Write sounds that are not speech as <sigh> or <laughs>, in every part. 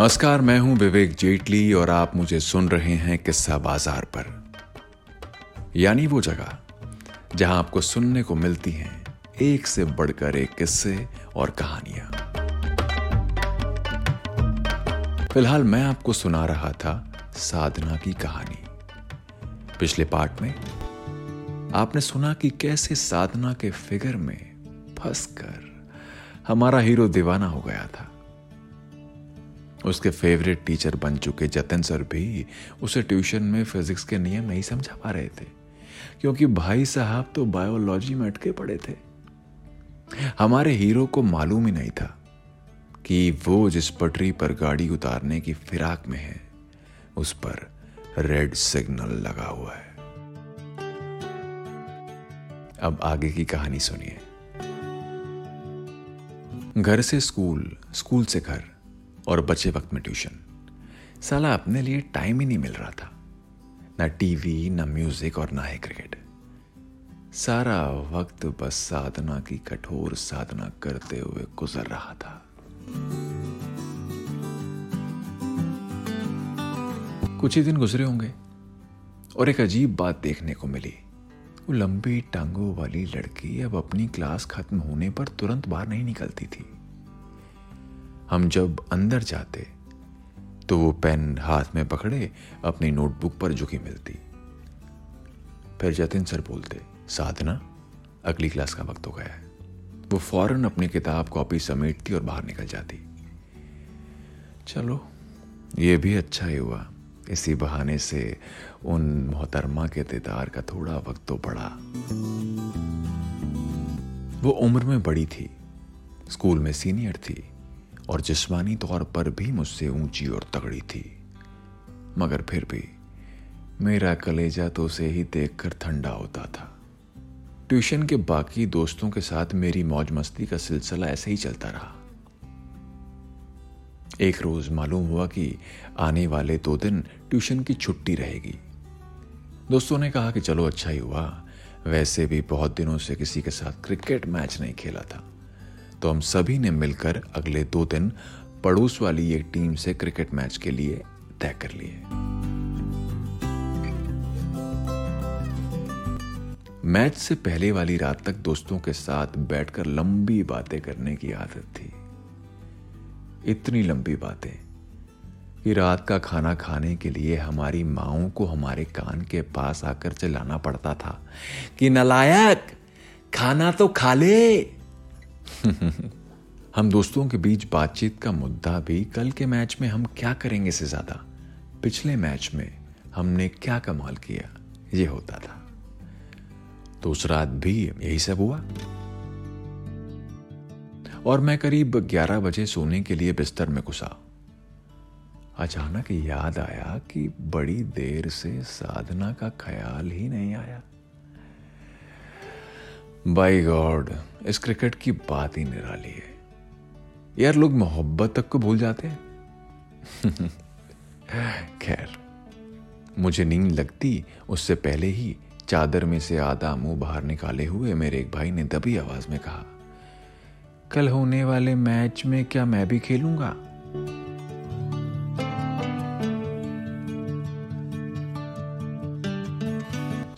नमस्कार, मैं हूँ विवेक जेटली और आप मुझे सुन रहे हैं किस्सा बाज़ार पर। यानी वो जगह, जहाँ आपको सुनने को मिलती हैं एक से बढ़कर एक किस्से और कहानियाँ। फ़िलहाल मैं आपको सुना रहा था साधना की कहानी। पिछले पार्ट में आपने सुना कि कैसे साधना के फिगर में फंसकर हमारा हीरो दीवाना हो गया था। उसके फेवरेट टीचर बन चुके जतिन सर भी उसे ट्यूशन में फिजिक्स के नियम नहीं समझा पा रहे थे, क्योंकि भाई साहब तो बायोलॉजी में अटके पड़े थे। हमारे हीरो को मालूम ही नहीं था कि वो जिस पटरी पर गाड़ी उतारने की फिराक में है, उस पर रेड सिग्नल लगा हुआ है। अब आगे की कहानी सुनिए। घर से स्कूल स्कूल से घर। और बचे वक्त में ट्यूशन। साला अपने लिए टाइम ही नहीं मिल रहा था। ना टीवी, ना म्यूज़िक और ना ही क्रिकेट। सारा वक्त बस साधना की कठोर साधना करते हुए गुजर रहा था। कुछ ही दिन गुजरे होंगे और एक अजीब बात देखने को मिली। वो लंबी टांगों वाली लड़की अब अपनी क्लास खत्म होने पर तुरंत बाहर नहीं निकलती थी। हम जब अंदर जाते तो वो पेन हाथ में पकड़े, अपनी नोटबुक पर झुकी मिलती। फिर जतिन सर बोलते, साधना, अगली क्लास का वक्त हो गया है। वो फ़ौरन अपनी किताब कॉपी समेटती और बाहर निकल जाती। चलो, ये भी अच्छा ही हुआ। इसी बहाने से उन मोहतरमा के दीदार का थोड़ा वक्त तो बढ़ा वो उम्र में बड़ी थी। स्कूल में सीनियर थी। और जिस्मानी तौर पर भी मुझसे ऊँची और तगड़ी थी। मगर फिर भी मेरा कलेजा तो उसे ही देखकर ठंडा होता था। ट्यूशन के बाकी दोस्तों के साथ मेरी मौज मस्ती का सिलसिला ऐसे ही चलता रहा। एक रोज मालूम हुआ कि आने वाले दो दिन ट्यूशन की छुट्टी रहेगी। दोस्तों ने कहा कि चलो अच्छा ही हुआ। वैसे भी बहुत दिनों से किसी के साथ क्रिकेट मैच नहीं खेला था। तो हम सभी ने मिलकर अगले दो दिन पड़ोस वाली एक टीम से क्रिकेट मैच के लिए तय कर लिए। मैच से पहले वाली रात तक दोस्तों के साथ बैठकर लंबी बातें करने की आदत थी। इतनी लंबी बातें कि रात का खाना खाने के लिए हमारी माओ को हमारे कान के पास आकर चिल्लाना पड़ता था कि नलायक, खाना तो खा ले। <laughs> हम दोस्तों के बीच बातचीत का मुद्दा भी कल के मैच में हम क्या करेंगे से ज़्यादा। पिछले मैच में हमने क्या कमाल किया, ये होता था। तो उस रात भी यही सब हुआ। और मैं करीब 11 बजे सोने के लिए बिस्तर में घुसा। अचानक याद आया कि बड़ी देर से साधना का ख्याल ही नहीं आया। बाई गॉड, इस क्रिकेट की बात ही निराली है। यार, लोग मोहब्बत तक को भूल जाते हैं। <laughs> खैर, मुझे नींद लगती, उससे पहले ही चादर में से आधा मुँह बाहर निकाले हुए मेरे एक भाई ने दबी आवाज़ में कहा, कल होने वाले मैच में क्या मैं भी खेलूँगा?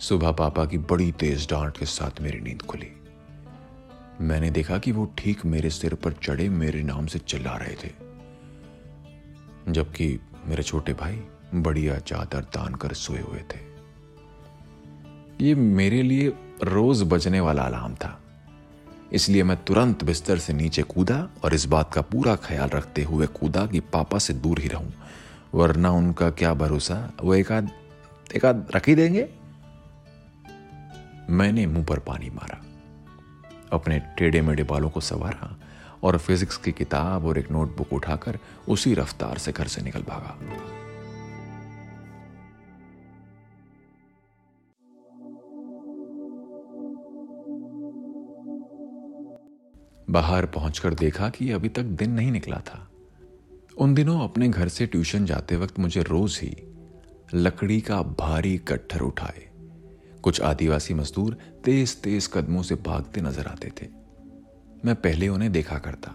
सुबह पापा की बड़ी तेज डांट के साथ मेरी नींद खुली। मैंने देखा कि वो ठीक मेरे सिर पर चढ़े मेरे नाम से चिल्ला रहे थे। जबकि मेरे छोटे भाई बढ़िया चादर तान कर सोए हुए थे। ये मेरे लिए रोज बजने वाला अलार्म था। इसलिए मैं तुरंत बिस्तर से नीचे कूदा और इस बात का पूरा ख्याल रखते हुए कूदा कि पापा से दूर ही रहूँ, वरना उनका क्या भरोसा? वो एक आध एक आध रख ही देंगे? मैंने मुँह पर पानी मारा, अपने टेढ़े मेढ़े बालों को संवारा और फिजिक्स की किताब और एक नोटबुक उठाकर उसी रफ्तार से घर से निकल भागा। बाहर पहुंचकर देखा कि अभी तक दिन नहीं निकला था। उन दिनों अपने घर से ट्यूशन जाते वक्त मुझे रोज ही लकड़ी का भारी कट्ठर उठाए। कुछ आदिवासी मजदूर तेज तेज कदमों से भागते नज़र आते थे। मैं पहले उन्हें देखा करता,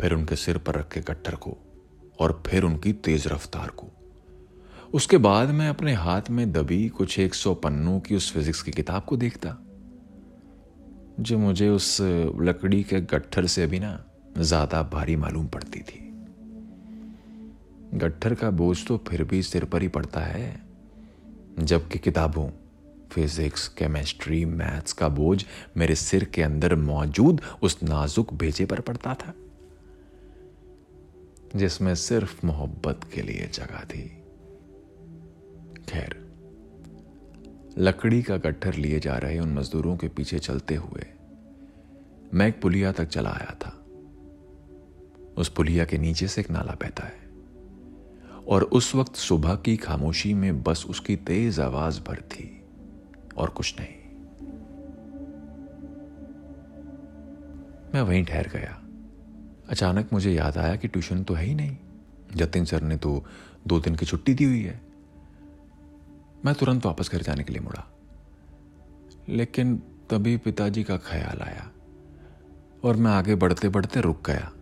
फिर उनके सिर पर रखे कट्टर को और फिर उनकी तेज रफ्तार को। उसके बाद मैं अपने हाथ में दबी कुछ एक सौ पन्नों की उस फिजिक्स की किताब को देखता, जो मुझे उस लकड़ी के गट्ठर से भी ना ज़्यादा भारी मालूम पड़ती थी। गट्ठर का बोझ तो फिर भी सिर पर ही पड़ता है, जबकि किताबों फिजिक्स, केमिस्ट्री, मैथ्स का बोझ मेरे सिर के अंदर मौजूद उस नाजुक भेजे पर पड़ता था, जिसमें सिर्फ़ मोहब्बत के लिए जगह थी। खैर, लकड़ी का गट्ठर लिए जा रहे उन मजदूरों के पीछे चलते हुए मैं एक पुलिया तक चला आया था। उस पुलिया के नीचे से एक नाला बहता है और उस वक्त सुबह की खामोशी में बस उसकी तेज आवाज़ भर थी। और कुछ नहीं। मैं वहीं ठहर गया। अचानक मुझे याद आया कि ट्यूशन तो है ही नहीं। जतिन सर ने तो दो दिन की छुट्टी दी हुई है। मैं तुरंत वापस घर जाने के लिए मुड़ा। लेकिन तभी पिताजी का ख्याल आया और मैं आगे बढ़ते बढ़ते रुक गया।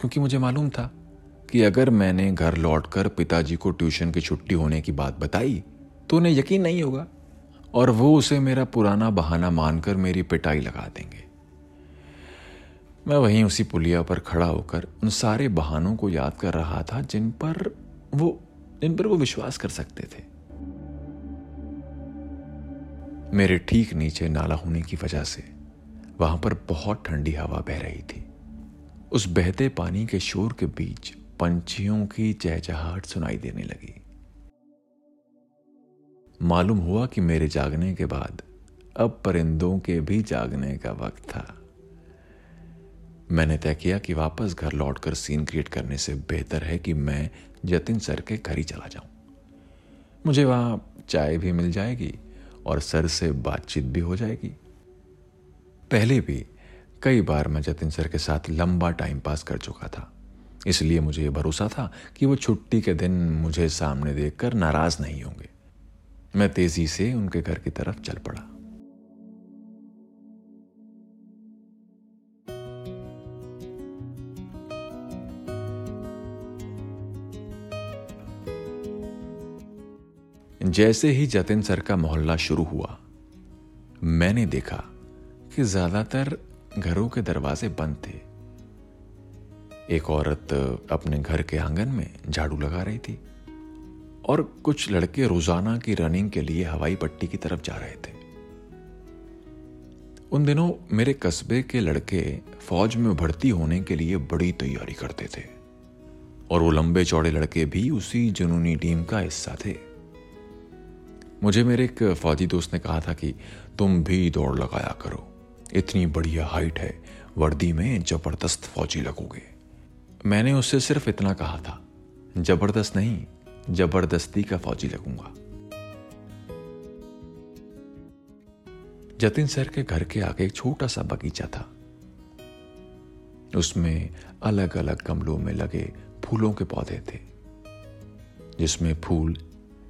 क्योंकि मुझे मालूम था कि अगर मैंने घर लौटकर पिताजी को ट्यूशन की छुट्टी होने की बात बताई तो उन्हें यकीन नहीं होगा और वो उसे मेरा पुराना बहाना मानकर मेरी पिटाई लगा देंगे। मैं वहीं उसी पुलिया पर खड़ा होकर उन सारे बहानों को याद कर रहा था जिन पर वो, जिन पर वो विश्वास कर सकते थे। मेरे ठीक नीचे नाला होने की वजह से वहाँ पर बहुत ठंडी हवा बह रही थी। उस बहते पानी के शोर के बीच पंछियों की चहचहाट सुनाई देने लगी। मालूम हुआ कि मेरे जागने के बाद अब परिंदों के भी जागने का वक्त था। मैंने तय किया कि वापस घर लौटकर सीन क्रिएट करने से बेहतर है कि मैं जतिन सर के घर ही चला जाऊँ। मुझे वहाँ चाय भी मिल जाएगी और सर से बातचीत भी हो जाएगी। पहले भी कई बार मैं जतिन सर के साथ लंबा टाइम पास कर चुका था। इसलिए मुझे यह भरोसा था कि वो छुट्टी के दिन मुझे सामने देखकर नाराज़ नहीं होंगे। मैं तेज़ी से उनके घर की तरफ़ चल पड़ा। जैसे ही जतिन सर का मोहल्ला शुरू हुआ, मैंने देखा कि ज़्यादातर घरों के दरवाजे बंद थे। एक औरत अपने घर के आँगन में झाड़ू लगा रही थी। और कुछ लड़के रोज़ाना की रनिंग के लिए हवाई पट्टी की तरफ़ जा रहे थे। उन दिनों मेरे कस्बे के लड़के फौज में भर्ती होने के लिए बड़ी तैयारी करते थे। और वो लंबे चौड़े लड़के भी उसी जुनूनी टीम का हिस्सा थे। मुझे मेरे एक फौजी दोस्त ने कहा था कि तुम भी दौड़ लगाया करो। इतनी बढ़िया हाइट है, वर्दी में ज़बरदस्त फौजी लगोगे। मैंने उससे सिर्फ़ इतना कहा था, ज़बरदस्त नहीं ज़बरदस्ती का फौजी लगूँगा। जतिन सर के घर के आगे एक छोटा सा बगीचा था। उसमें अलग अलग गमलों में लगे फूलों के पौधे थे, जिसमें फूल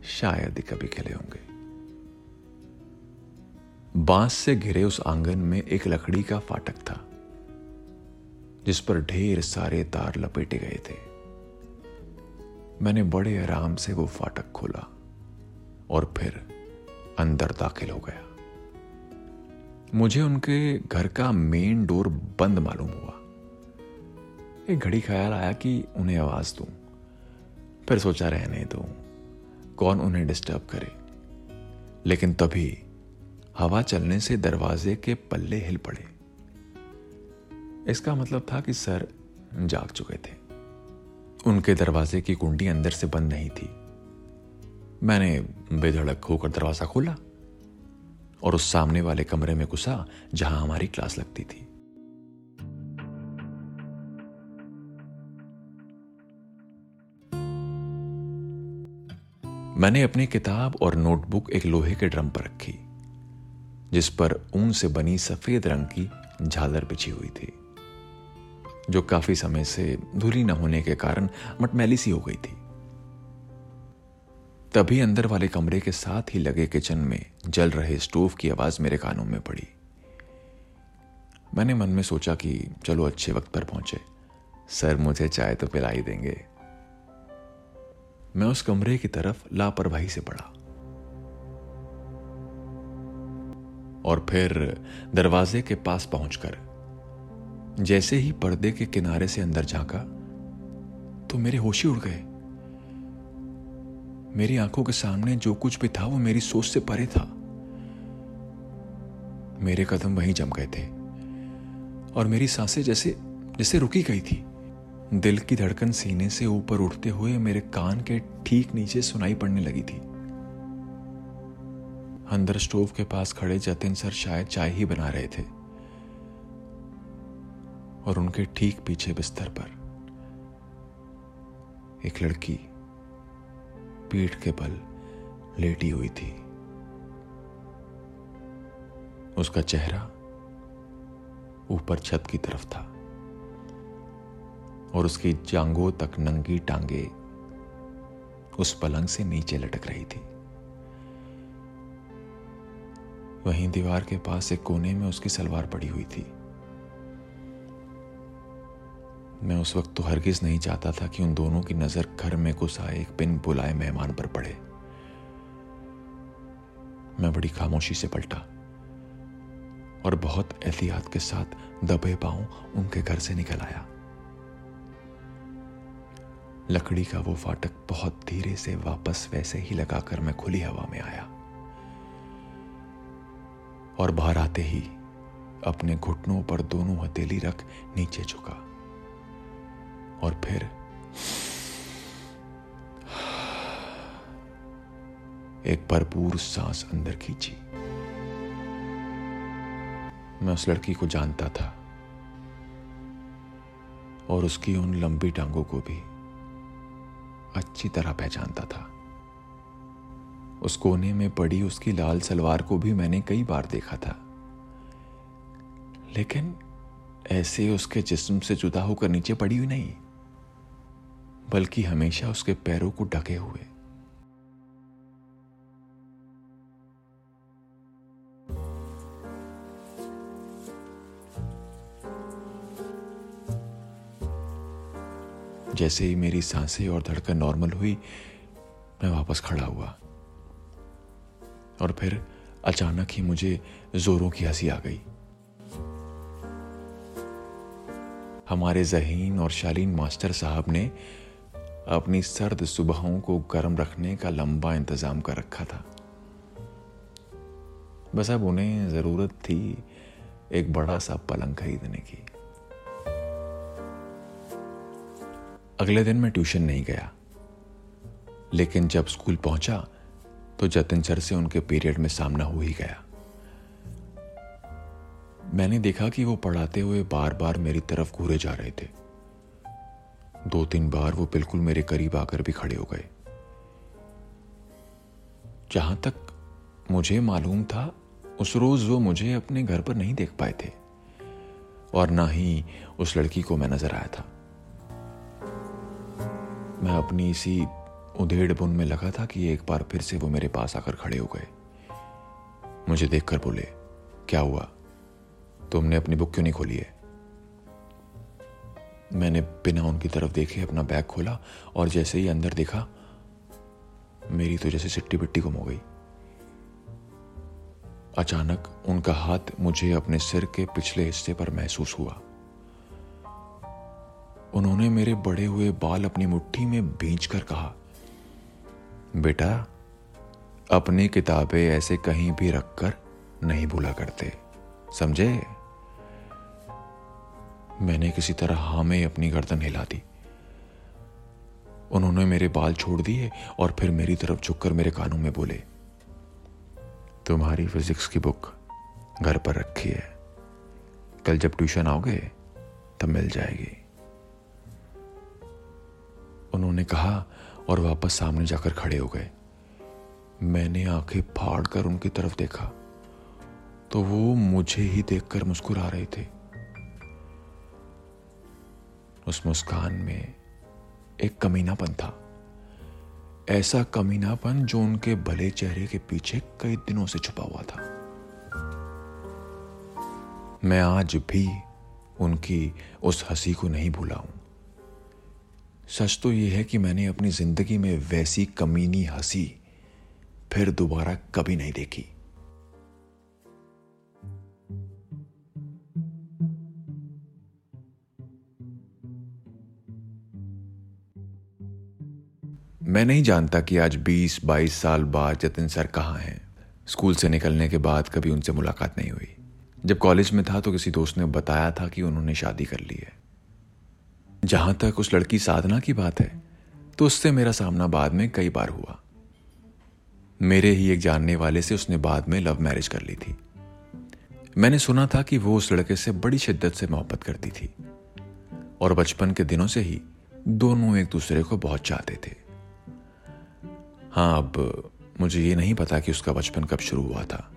शायद ही कभी खिले होंगे। बाँस से घिरे उस आँगन में एक लकड़ी का फाटक था, जिस पर ढेर सारे तार लपेटे गए थे। मैंने बड़े आराम से वो फाटक खोला और फिर अंदर दाखिल हो गया। मुझे उनके घर का मेन डोर बंद मालूम हुआ। एक घड़ी ख्याल आया कि उन्हें आवाज़ दूँ, फिर सोचा, रहने दो। कौन उन्हें डिस्टर्ब करे? लेकिन तभी हवा चलने से दरवाजे के पल्ले हिल पड़े। इसका मतलब था कि सर जाग चुके थे। उनके दरवाजे की कुंडी अंदर से बंद नहीं थी। मैंने बेधड़क होकर दरवाज़ा खोला और उस सामने वाले कमरे में घुसा जहाँ हमारी क्लास लगती थी। मैंने अपनी किताब और नोटबुक एक लोहे के ड्रम पर रखी, जिस पर ऊन से बनी सफ़ेद रंग की झालर बिछी हुई थी। जो काफ़ी समय से धुली न होने के कारण मटमैली सी हो गई थी। तभी अंदर वाले कमरे के साथ ही लगे किचन में जल रहे स्टोव की आवाज़ मेरे कानों में पड़ी। मैंने मन में सोचा कि चलो अच्छे वक्त पर पहुँचे। सर मुझे चाय तो पिला ही देंगे। मैं उस कमरे की तरफ़ लापरवाही से बढ़ा और फिर दरवाजे के पास पहुंचकर जैसे ही पर्दे के किनारे से अंदर झांका तो मेरे होशी उड़ गए। मेरी आँखों के सामने जो कुछ भी था, वो मेरी सोच से परे था। मेरे कदम वहीं जम गए थे, और मेरी साँसें जैसे जैसे रुकी गई थी। दिल की धड़कन सीने से ऊपर उठते हुए मेरे कान के ठीक नीचे सुनाई पड़ने लगी थी। अंदर स्टोव के पास खड़े जतिन सर शायद चाय ही बना रहे थे। और उनके ठीक पीछे बिस्तर पर एक लड़की पीठ के बल लेटी हुई थी। उसका चेहरा ऊपर छत की तरफ़ था और उसकी जांगों तक नंगी टांगे उस पलंग से नीचे लटक रही थी। वहीं दीवार के पास एक कोने में उसकी सलवार पड़ी हुई थी। मैं उस वक्त तो हरगिज नहीं चाहता था कि उन दोनों की नज़र घर में घुस एक बिन बुलाए मेहमान पर पड़े। मैं बड़ी खामोशी से पलटा और बहुत एहतियात के साथ दबे पाँव उनके घर से निकल आया। लकड़ी का वो फाटक बहुत धीरे से वापस वैसे ही लगाकर मैं खुली हवा में आया और बाहर आते ही अपने घुटनों पर दोनों हथेली रख नीचे झुका। और फिर एक भरपूर सांस अंदर खींची। मैं उस लड़की को जानता था और उसकी उन लंबी टांगों को भी अच्छी तरह पहचानता था। उस कोने में पड़ी उसकी लाल सलवार को भी मैंने कई बार देखा था। लेकिन ऐसे उसके जिस्म से जुदा होकर नीचे पड़ी हुई नहीं। बल्कि हमेशा उसके पैरों को ढके हुए। जैसे ही मेरी साँसें और धड़कन नॉर्मल हुई, मैं वापस खड़ा हुआ। और फिर अचानक ही मुझे जोरों की हँसी आ गई। हमारे जहीन और शालीन मास्टर साहब ने अपनी सर्द सुबहों को गर्म रखने का लंबा इंतज़ाम कर रखा था। बस अब उन्हें ज़रूरत थी एक बड़ा सा पलंग खरीदने की। अगले दिन मैं ट्यूशन नहीं गया। लेकिन जब स्कूल पहुँचा तो जतिन सर से उनके पीरियड में सामना हो ही गया। मैंने देखा कि वो पढ़ाते हुए बार बार मेरी तरफ़ घूरे जा रहे थे। दो तीन बार वो बिल्कुल मेरे करीब आकर भी खड़े हो गए। जहाँ तक मुझे मालूम था, उस रोज वो मुझे अपने घर पर नहीं देख पाए थे, और ना ही उस लड़की को मैं नज़र आया था। मैं अपनी इसी उधेड़ बुन में लगा था कि एक बार फिर से वो मेरे पास आकर खड़े हो गए। मुझे देखकर बोले, क्या हुआ? तुमने अपनी बुक क्यों नहीं खोली है? मैंने बिना उनकी तरफ़ देखे अपना बैग खोला और जैसे ही अंदर देखा, मेरी तो जैसे सिट्टी बिट्टी गुम हो गई। अचानक उनका हाथ मुझे अपने सिर के पिछले हिस्से पर महसूस हुआ। उन्होंने मेरे बड़े हुए बाल अपनी मुट्ठी में भींच कर कहा, बेटा, अपनी किताबें ऐसे कहीं भी रखकर नहीं भूला करते, समझे? मैंने किसी तरह हाँ में अपनी गर्दन हिला दी। उन्होंने मेरे बाल छोड़ दिए और फिर मेरी तरफ़ झुककर मेरे कानों में बोले, तुम्हारी फिजिक्स की बुक घर पर रखी है। कल जब ट्यूशन आओगे, तब मिल जाएगी। उन्होंने कहा और वापस सामने जाकर खड़े हो गए। मैंने आँखें फाड़ कर उनकी तरफ़ देखा तो वो मुझे ही देखकर मुस्कुरा रहे थे। उस मुस्कान में एक कमीनापन था। ऐसा कमीनापन जो उनके भले चेहरे के पीछे कई दिनों से छुपा हुआ था। मैं आज भी उनकी उस हँसी को नहीं भूला हूँ। सच तो यह है कि मैंने अपनी ज़िंदगी में वैसी कमीनी हँसी फिर दोबारा कभी नहीं देखी। मैं नहीं जानता कि आज 20-22 साल बाद जतिन सर कहाँ हैं। स्कूल से निकलने के बाद कभी उनसे मुलाकात नहीं हुई। जब कॉलेज में था तो किसी दोस्त ने बताया था कि उन्होंने शादी कर ली है। जहाँ तक उस लड़की साधना की बात है तो उससे मेरा सामना बाद में कई बार हुआ। मेरे ही एक जानने वाले से उसने बाद में लव मैरिज कर ली थी। मैंने सुना था कि वो उस लड़के से बड़ी शिद्दत से मोहब्बत करती थी। और बचपन के दिनों से ही दोनों एक दूसरे को बहुत चाहते थे। हाँ अब मुझे ये नहीं पता कि उसका बचपन कब शुरू हुआ था।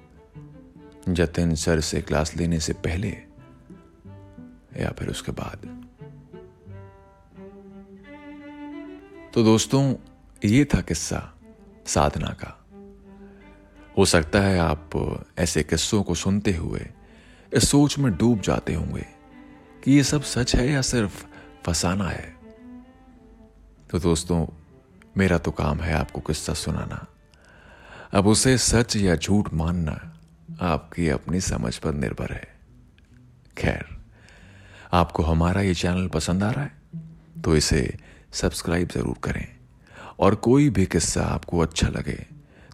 जतिन सर से क्लास लेने से पहले या फिर उसके बाद। तो दोस्तों, ये था किस्सा साधना का। हो सकता है आप ऐसे किस्सों को सुनते हुए इस सोच में डूब जाते होंगे कि ये सब सच है या सिर्फ़ फसाना है। तो दोस्तों मेरा तो काम है आपको किस्सा सुनाना। अब उसे सच या झूठ मानना आपकी अपनी समझ पर निर्भर है। खैर, आपको हमारा ये चैनल पसंद आ रहा है तो इसे सब्सक्राइब ज़रूर करें। और कोई भी किस्सा आपको अच्छा लगे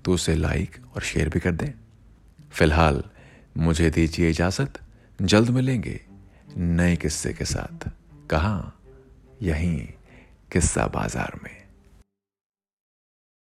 तो उसे लाइक और शेयर भी कर दें। फ़िलहाल, मुझे दीजिए इजाज़त। जल्द मिलेंगे नए किस्से के साथ। कहा? यहीं, किस्सा बाज़ार में।